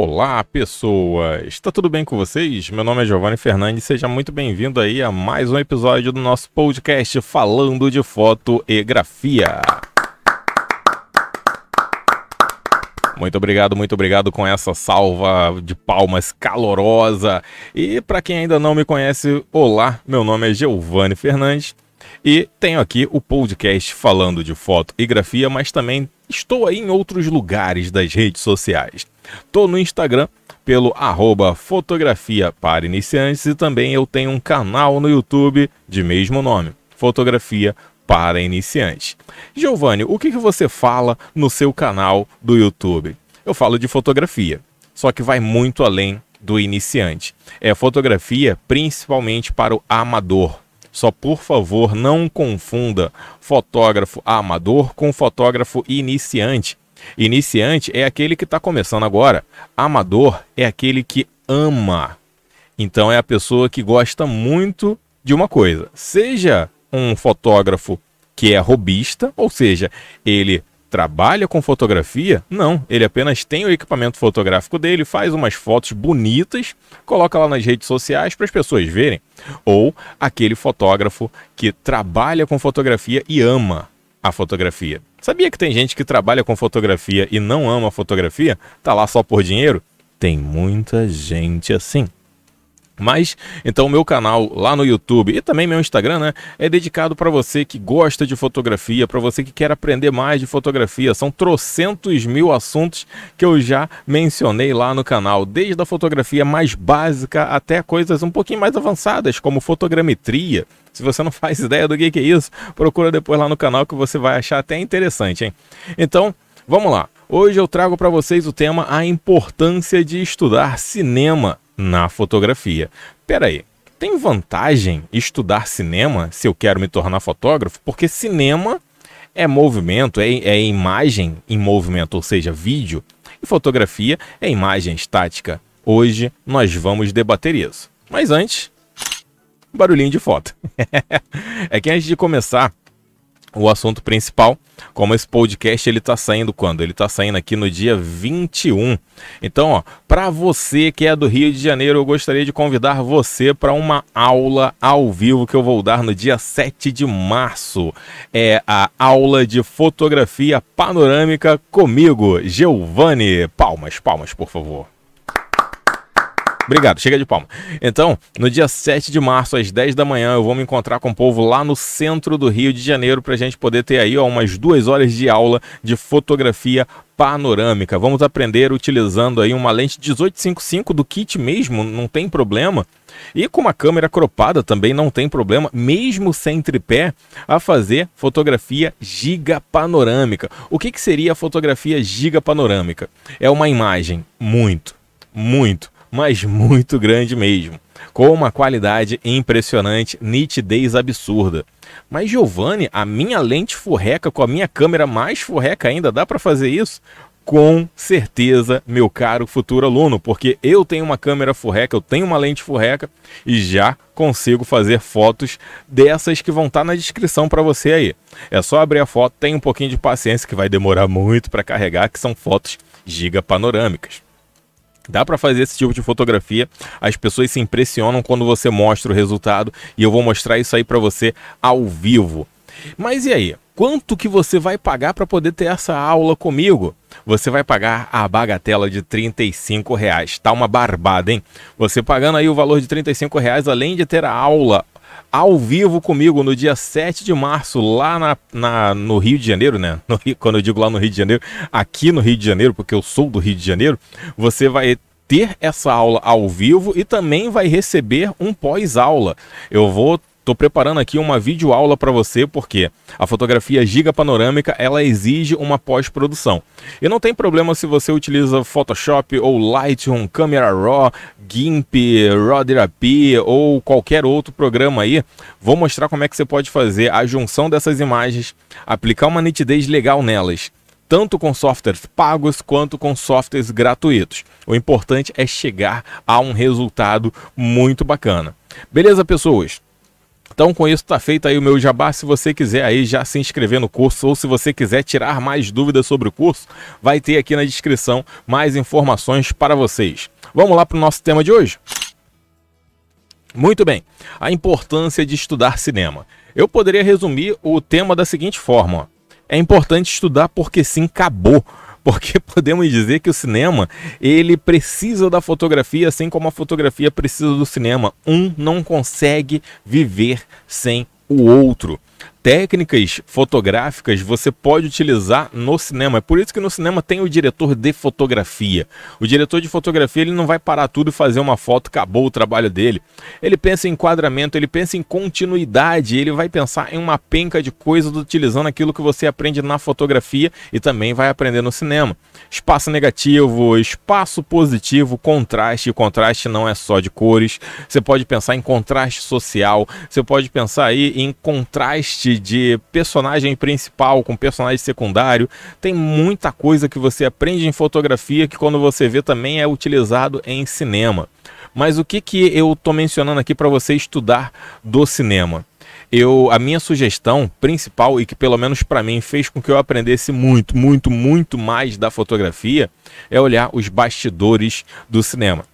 Olá, pessoas! Está tudo bem com vocês? Meu nome é Giovanni Fernandes, seja muito bem-vindo aí a mais um episódio do nosso podcast falando de foto e grafia. Muito obrigado, muito obrigado com essa salva de palmas calorosa. E para quem ainda não me conhece, olá, meu nome é Giovanni Fernandes e tenho aqui o podcast falando de foto e grafia, mas também estou aí em outros lugares das redes sociais. Estou no Instagram pelo arroba fotografia para iniciantes e também eu tenho um canal no YouTube de mesmo nome, Fotografia para iniciantes. Giovanni, o que, que você fala no seu canal do YouTube? Eu falo de fotografia, só que vai muito além do iniciante. É fotografia principalmente para o amador. Só por favor não confunda fotógrafo amador com fotógrafo iniciante. Iniciante é aquele que está começando agora. Amador é aquele que ama. Então é a pessoa que gosta muito de uma coisa. Seja um fotógrafo que é robista, ou seja, ele trabalha com fotografia? Não, ele apenas tem o equipamento fotográfico dele, faz umas fotos bonitas, coloca lá nas redes sociais para as pessoas verem. Ou aquele fotógrafo que trabalha com fotografia e ama a fotografia. Sabia que tem gente que trabalha com fotografia e não ama fotografia? Tá lá só por dinheiro? Tem muita gente assim. Mas, então o meu canal lá no YouTube e também meu Instagram, né, é dedicado para você que gosta de fotografia, para você que quer aprender mais de fotografia. São trocentos mil assuntos que eu já mencionei lá no canal, desde a fotografia mais básica até coisas um pouquinho mais avançadas, como fotogrametria. Se você não faz ideia do que é isso, procura depois lá no canal que você vai achar até interessante, hein? Então, vamos lá. Hoje eu trago para vocês o tema a importância de estudar cinema na fotografia. Pera aí, tem vantagem estudar cinema se eu quero me tornar fotógrafo? Porque cinema é movimento, é, é imagem em movimento, ou seja, vídeo, e fotografia é imagem estática. Hoje nós vamos debater isso. Mas antes, barulhinho de foto. é que antes de começar, o assunto principal, como esse podcast ele tá saindo quando? Ele tá saindo aqui no dia 21. Então, ó, para você que é do Rio de Janeiro, eu gostaria de convidar você para uma aula ao vivo que eu vou dar no dia 7 de março. É a aula de fotografia panorâmica comigo, Giovanni. Palmas, palmas, por favor. Obrigado, chega de palma. Então, no dia 7 de março, às 10 da manhã, eu vou me encontrar com o povo lá no centro do Rio de Janeiro para a gente poder ter aí ó, umas duas horas de aula de fotografia panorâmica. Vamos aprender utilizando aí uma lente 1855 do kit mesmo, não tem problema. E com uma câmera cropada também não tem problema, mesmo sem tripé, a fazer fotografia giga panorâmica. O que, que seria a fotografia giga panorâmica? É uma imagem muito, muito mas muito grande mesmo, com uma qualidade impressionante, nitidez absurda. Mas Giovanni, a minha lente furreca com a minha câmera mais furreca ainda, dá para fazer isso? Com certeza, meu caro futuro aluno, porque eu tenho uma câmera furreca, eu tenho uma lente furreca e já consigo fazer fotos dessas que vão estar tá na descrição para você aí. É só abrir a foto, tem um pouquinho de paciência que vai demorar muito para carregar, que são fotos giga panorâmicas. Dá para fazer esse tipo de fotografia. As pessoas se impressionam quando você mostra o resultado e eu vou mostrar isso aí para você ao vivo. Mas e aí? Quanto que você vai pagar para poder ter essa aula comigo? Você vai pagar a bagatela de 35 reais. Tá uma barbada, hein? Você pagando aí o valor de 35 reais, além de ter a aula ao vivo comigo no dia 7 de março, lá na, na, no Rio de Janeiro, né? No, quando eu digo lá no Rio de Janeiro, aqui no Rio de Janeiro, porque eu sou do Rio de Janeiro, você vai ter essa aula ao vivo e também vai receber um pós-aula. Eu vou Estou preparando aqui uma videoaula para você porque a fotografia giga panorâmica ela exige uma pós-produção. E não tem problema se você utiliza Photoshop ou Lightroom, Camera Raw, GIMP, Raw Therapy ou qualquer outro programa aí. Vou mostrar como é que você pode fazer a junção dessas imagens, aplicar uma nitidez legal nelas tanto com softwares pagos quanto com softwares gratuitos. O importante é chegar a um resultado muito bacana. Beleza, pessoas? Então, com isso, está feito aí o meu jabá. Se você quiser aí já se inscrever no curso ou se você quiser tirar mais dúvidas sobre o curso, vai ter aqui na descrição mais informações para vocês. Vamos lá para o nosso tema de hoje? Muito bem, a importância de estudar cinema. Eu poderia resumir o tema da seguinte forma: é importante estudar porque sim, acabou porque podemos dizer que o cinema ele precisa da fotografia, assim como a fotografia precisa do cinema. Um não consegue viver sem o outro técnicas fotográficas você pode utilizar no cinema. É por isso que no cinema tem o diretor de fotografia. O diretor de fotografia ele não vai parar tudo e fazer uma foto, acabou o trabalho dele. Ele pensa em enquadramento, ele pensa em continuidade, ele vai pensar em uma penca de coisas utilizando aquilo que você aprende na fotografia e também vai aprender no cinema. Espaço negativo, espaço positivo, contraste. contraste não é só de cores. Você pode pensar em contraste social, você pode pensar aí em contraste de personagem principal com personagem secundário. Tem muita coisa que você aprende em fotografia que quando você vê também é utilizado em cinema. Mas o que, que eu estou mencionando aqui para você estudar do cinema? Eu, a minha sugestão principal e que pelo menos para mim fez com que eu aprendesse muito, muito, muito mais da fotografia é olhar os bastidores do cinema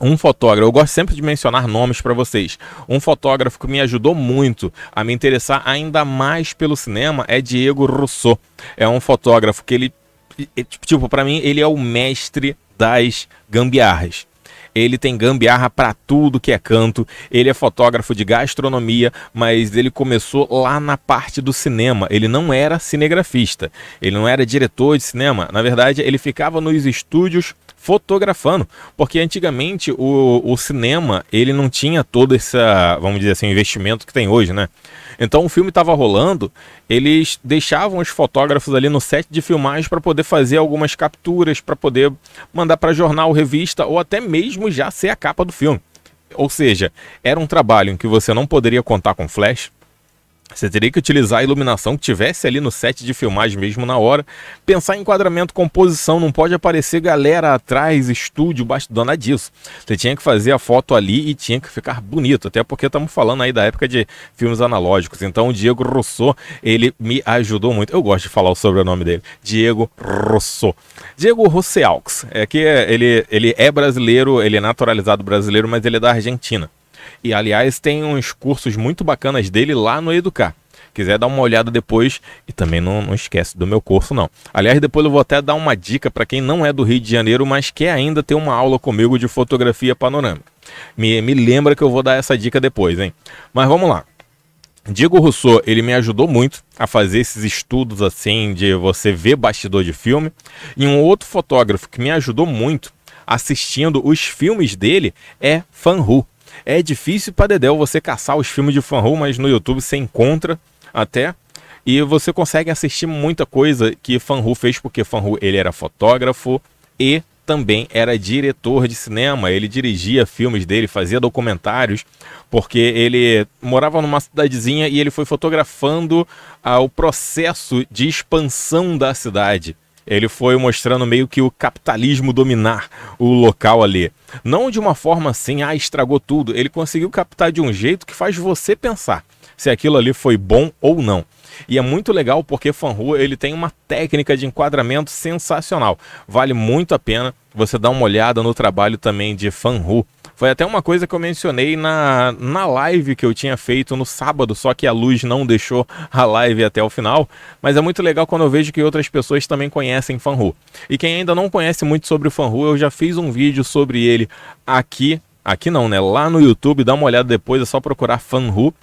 um fotógrafo, eu gosto sempre de mencionar nomes para vocês. Um fotógrafo que me ajudou muito a me interessar ainda mais pelo cinema é Diego Rousseau. É um fotógrafo que ele, tipo, para mim, ele é o mestre das gambiarras. Ele tem gambiarra para tudo que é canto. Ele é fotógrafo de gastronomia, mas ele começou lá na parte do cinema. Ele não era cinegrafista, ele não era diretor de cinema. Na verdade, ele ficava nos estúdios fotografando, porque antigamente o, o cinema ele não tinha todo esse, vamos dizer assim, investimento que tem hoje, né? Então o filme estava rolando, eles deixavam os fotógrafos ali no set de filmagem para poder fazer algumas capturas, para poder mandar para jornal, revista ou até mesmo já ser a capa do filme. Ou seja, era um trabalho em que você não poderia contar com flash, você teria que utilizar a iluminação que tivesse ali no set de filmagem mesmo na hora. Pensar em enquadramento, composição, não pode aparecer galera atrás, estúdio, bastidor, nada disso. Você tinha que fazer a foto ali e tinha que ficar bonito, até porque estamos falando aí da época de filmes analógicos. Então o Diego Rousseau, ele me ajudou muito. Eu gosto de falar o sobrenome dele, Diego Rousseau. Diego Rousseaux, é que ele, ele é brasileiro, ele é naturalizado brasileiro, mas ele é da Argentina. E aliás, tem uns cursos muito bacanas dele lá no Educar. Quiser dar uma olhada depois e também não, não esquece do meu curso não. Aliás, depois eu vou até dar uma dica para quem não é do Rio de Janeiro, mas quer ainda ter uma aula comigo de fotografia panorâmica. Me, me lembra que eu vou dar essa dica depois, hein? Mas vamos lá. Diego Rousseau, ele me ajudou muito a fazer esses estudos assim de você ver bastidor de filme. E um outro fotógrafo que me ajudou muito assistindo os filmes dele é Fan Hu. É difícil para Dedéu você caçar os filmes de Fan mas no YouTube você encontra até. E você consegue assistir muita coisa que Fan fez, porque Fan ele era fotógrafo e também era diretor de cinema. Ele dirigia filmes dele, fazia documentários, porque ele morava numa cidadezinha e ele foi fotografando ah, o processo de expansão da cidade ele foi mostrando meio que o capitalismo dominar o local ali. Não de uma forma assim, ah, estragou tudo. Ele conseguiu captar de um jeito que faz você pensar se aquilo ali foi bom ou não. E é muito legal porque Fanru ele tem uma técnica de enquadramento sensacional. Vale muito a pena você dar uma olhada no trabalho também de Fanru. Foi até uma coisa que eu mencionei na, na live que eu tinha feito no sábado, só que a luz não deixou a live até o final. Mas é muito legal quando eu vejo que outras pessoas também conhecem Fanru. E quem ainda não conhece muito sobre o Fanru, eu já fiz um vídeo sobre ele aqui. Aqui não, né? Lá no YouTube, dá uma olhada depois, é só procurar Fanru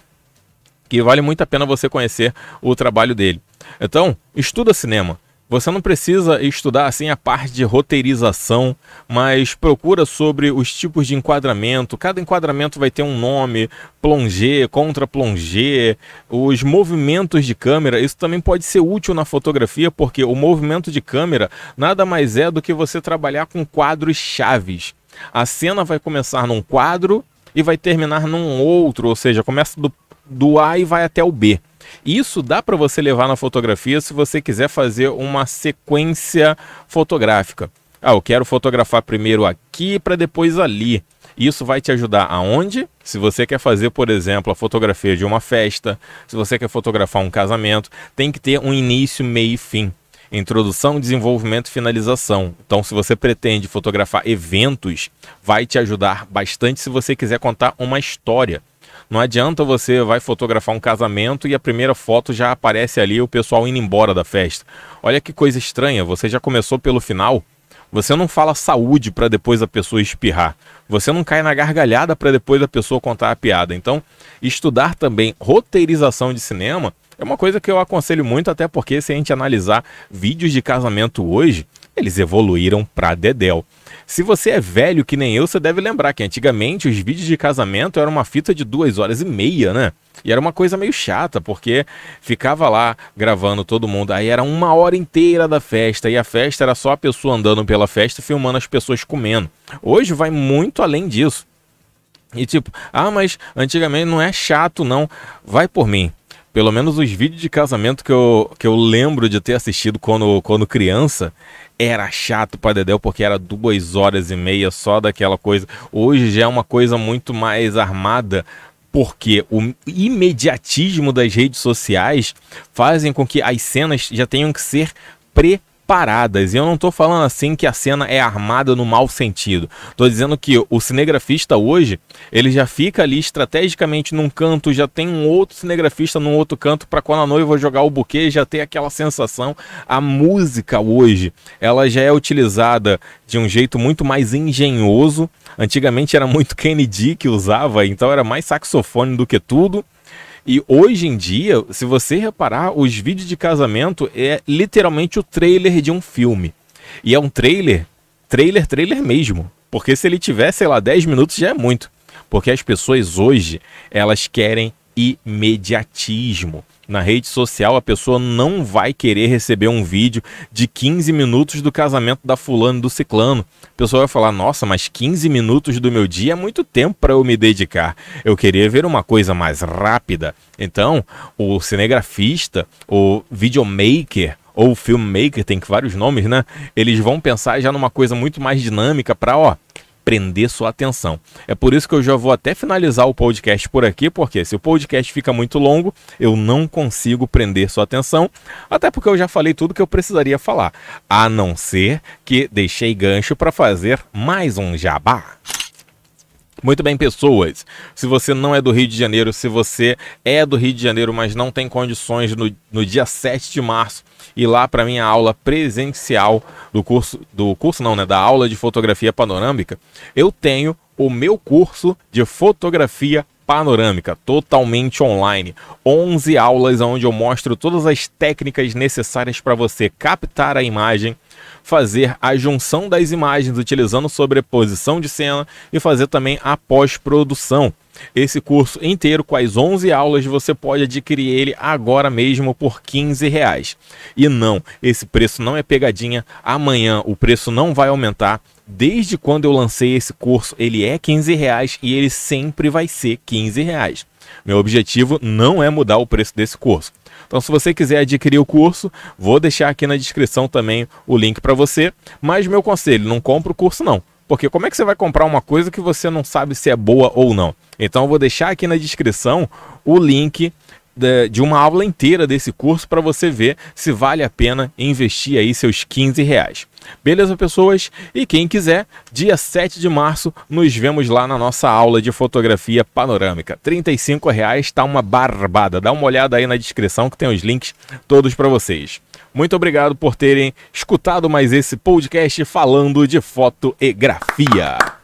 que vale muito a pena você conhecer o trabalho dele. Então, estuda cinema. Você não precisa estudar assim a parte de roteirização, mas procura sobre os tipos de enquadramento. Cada enquadramento vai ter um nome, plongé, contra plongé, os movimentos de câmera. Isso também pode ser útil na fotografia, porque o movimento de câmera nada mais é do que você trabalhar com quadros chaves. A cena vai começar num quadro e vai terminar num outro, ou seja, começa do, do A e vai até o B. Isso dá para você levar na fotografia se você quiser fazer uma sequência fotográfica. Ah, eu quero fotografar primeiro aqui para depois ali. Isso vai te ajudar aonde? Se você quer fazer, por exemplo, a fotografia de uma festa, se você quer fotografar um casamento, tem que ter um início, meio e fim. Introdução, desenvolvimento e finalização. Então, se você pretende fotografar eventos, vai te ajudar bastante se você quiser contar uma história. Não adianta você vai fotografar um casamento e a primeira foto já aparece ali o pessoal indo embora da festa. Olha que coisa estranha, você já começou pelo final. Você não fala saúde para depois a pessoa espirrar. Você não cai na gargalhada para depois a pessoa contar a piada. Então, estudar também roteirização de cinema é uma coisa que eu aconselho muito, até porque se a gente analisar vídeos de casamento hoje, eles evoluíram para dedéu. Se você é velho que nem eu, você deve lembrar que antigamente os vídeos de casamento eram uma fita de duas horas e meia, né? E era uma coisa meio chata, porque ficava lá gravando todo mundo. Aí era uma hora inteira da festa, e a festa era só a pessoa andando pela festa filmando as pessoas comendo. Hoje vai muito além disso. E tipo, ah, mas antigamente não é chato, não. Vai por mim. Pelo menos os vídeos de casamento que eu, que eu lembro de ter assistido quando, quando criança, era chato para Dedéu porque era duas horas e meia só daquela coisa. Hoje já é uma coisa muito mais armada porque o imediatismo das redes sociais fazem com que as cenas já tenham que ser preparadas paradas. E eu não estou falando assim que a cena é armada no mau sentido. Estou dizendo que o cinegrafista hoje, ele já fica ali estrategicamente num canto, já tem um outro cinegrafista num outro canto para quando a noiva jogar o buquê já ter aquela sensação. A música hoje, ela já é utilizada de um jeito muito mais engenhoso. Antigamente era muito Kennedy que usava, então era mais saxofone do que tudo. E hoje em dia, se você reparar, os vídeos de casamento é literalmente o trailer de um filme. E é um trailer, trailer, trailer mesmo. Porque se ele tiver, sei lá, 10 minutos já é muito. Porque as pessoas hoje, elas querem imediatismo. Na rede social, a pessoa não vai querer receber um vídeo de 15 minutos do casamento da fulano do ciclano. A pessoa vai falar: "Nossa, mas 15 minutos do meu dia é muito tempo para eu me dedicar. Eu queria ver uma coisa mais rápida". Então, o cinegrafista, o videomaker, ou filmmaker, tem vários nomes, né? Eles vão pensar já numa coisa muito mais dinâmica para, ó, prender sua atenção. É por isso que eu já vou até finalizar o podcast por aqui, porque se o podcast fica muito longo, eu não consigo prender sua atenção, até porque eu já falei tudo que eu precisaria falar, a não ser que deixei gancho para fazer mais um jabá. Muito bem, pessoas. Se você não é do Rio de Janeiro, se você é do Rio de Janeiro, mas não tem condições no, no dia 7 de março ir lá para minha aula presencial do curso, do curso não, né, da aula de fotografia panorâmica, eu tenho o meu curso de fotografia panorâmica, totalmente online. 11 aulas onde eu mostro todas as técnicas necessárias para você captar a imagem, fazer a junção das imagens utilizando sobreposição de cena e fazer também a pós-produção. Esse curso inteiro com as 11 aulas você pode adquirir ele agora mesmo por 15 reais. E não, esse preço não é pegadinha. Amanhã o preço não vai aumentar. Desde quando eu lancei esse curso, ele é 15 reais e ele sempre vai ser 15 reais. Meu objetivo não é mudar o preço desse curso. Então, se você quiser adquirir o curso, vou deixar aqui na descrição também o link para você. Mas meu conselho, não compre o curso não. Porque como é que você vai comprar uma coisa que você não sabe se é boa ou não? Então eu vou deixar aqui na descrição o link de uma aula inteira desse curso para você ver se vale a pena investir aí seus 15 reais. Beleza, pessoas? E quem quiser, dia 7 de março, nos vemos lá na nossa aula de fotografia panorâmica. R$ reais está uma barbada. Dá uma olhada aí na descrição que tem os links todos para vocês. Muito obrigado por terem escutado mais esse podcast falando de foto e grafia.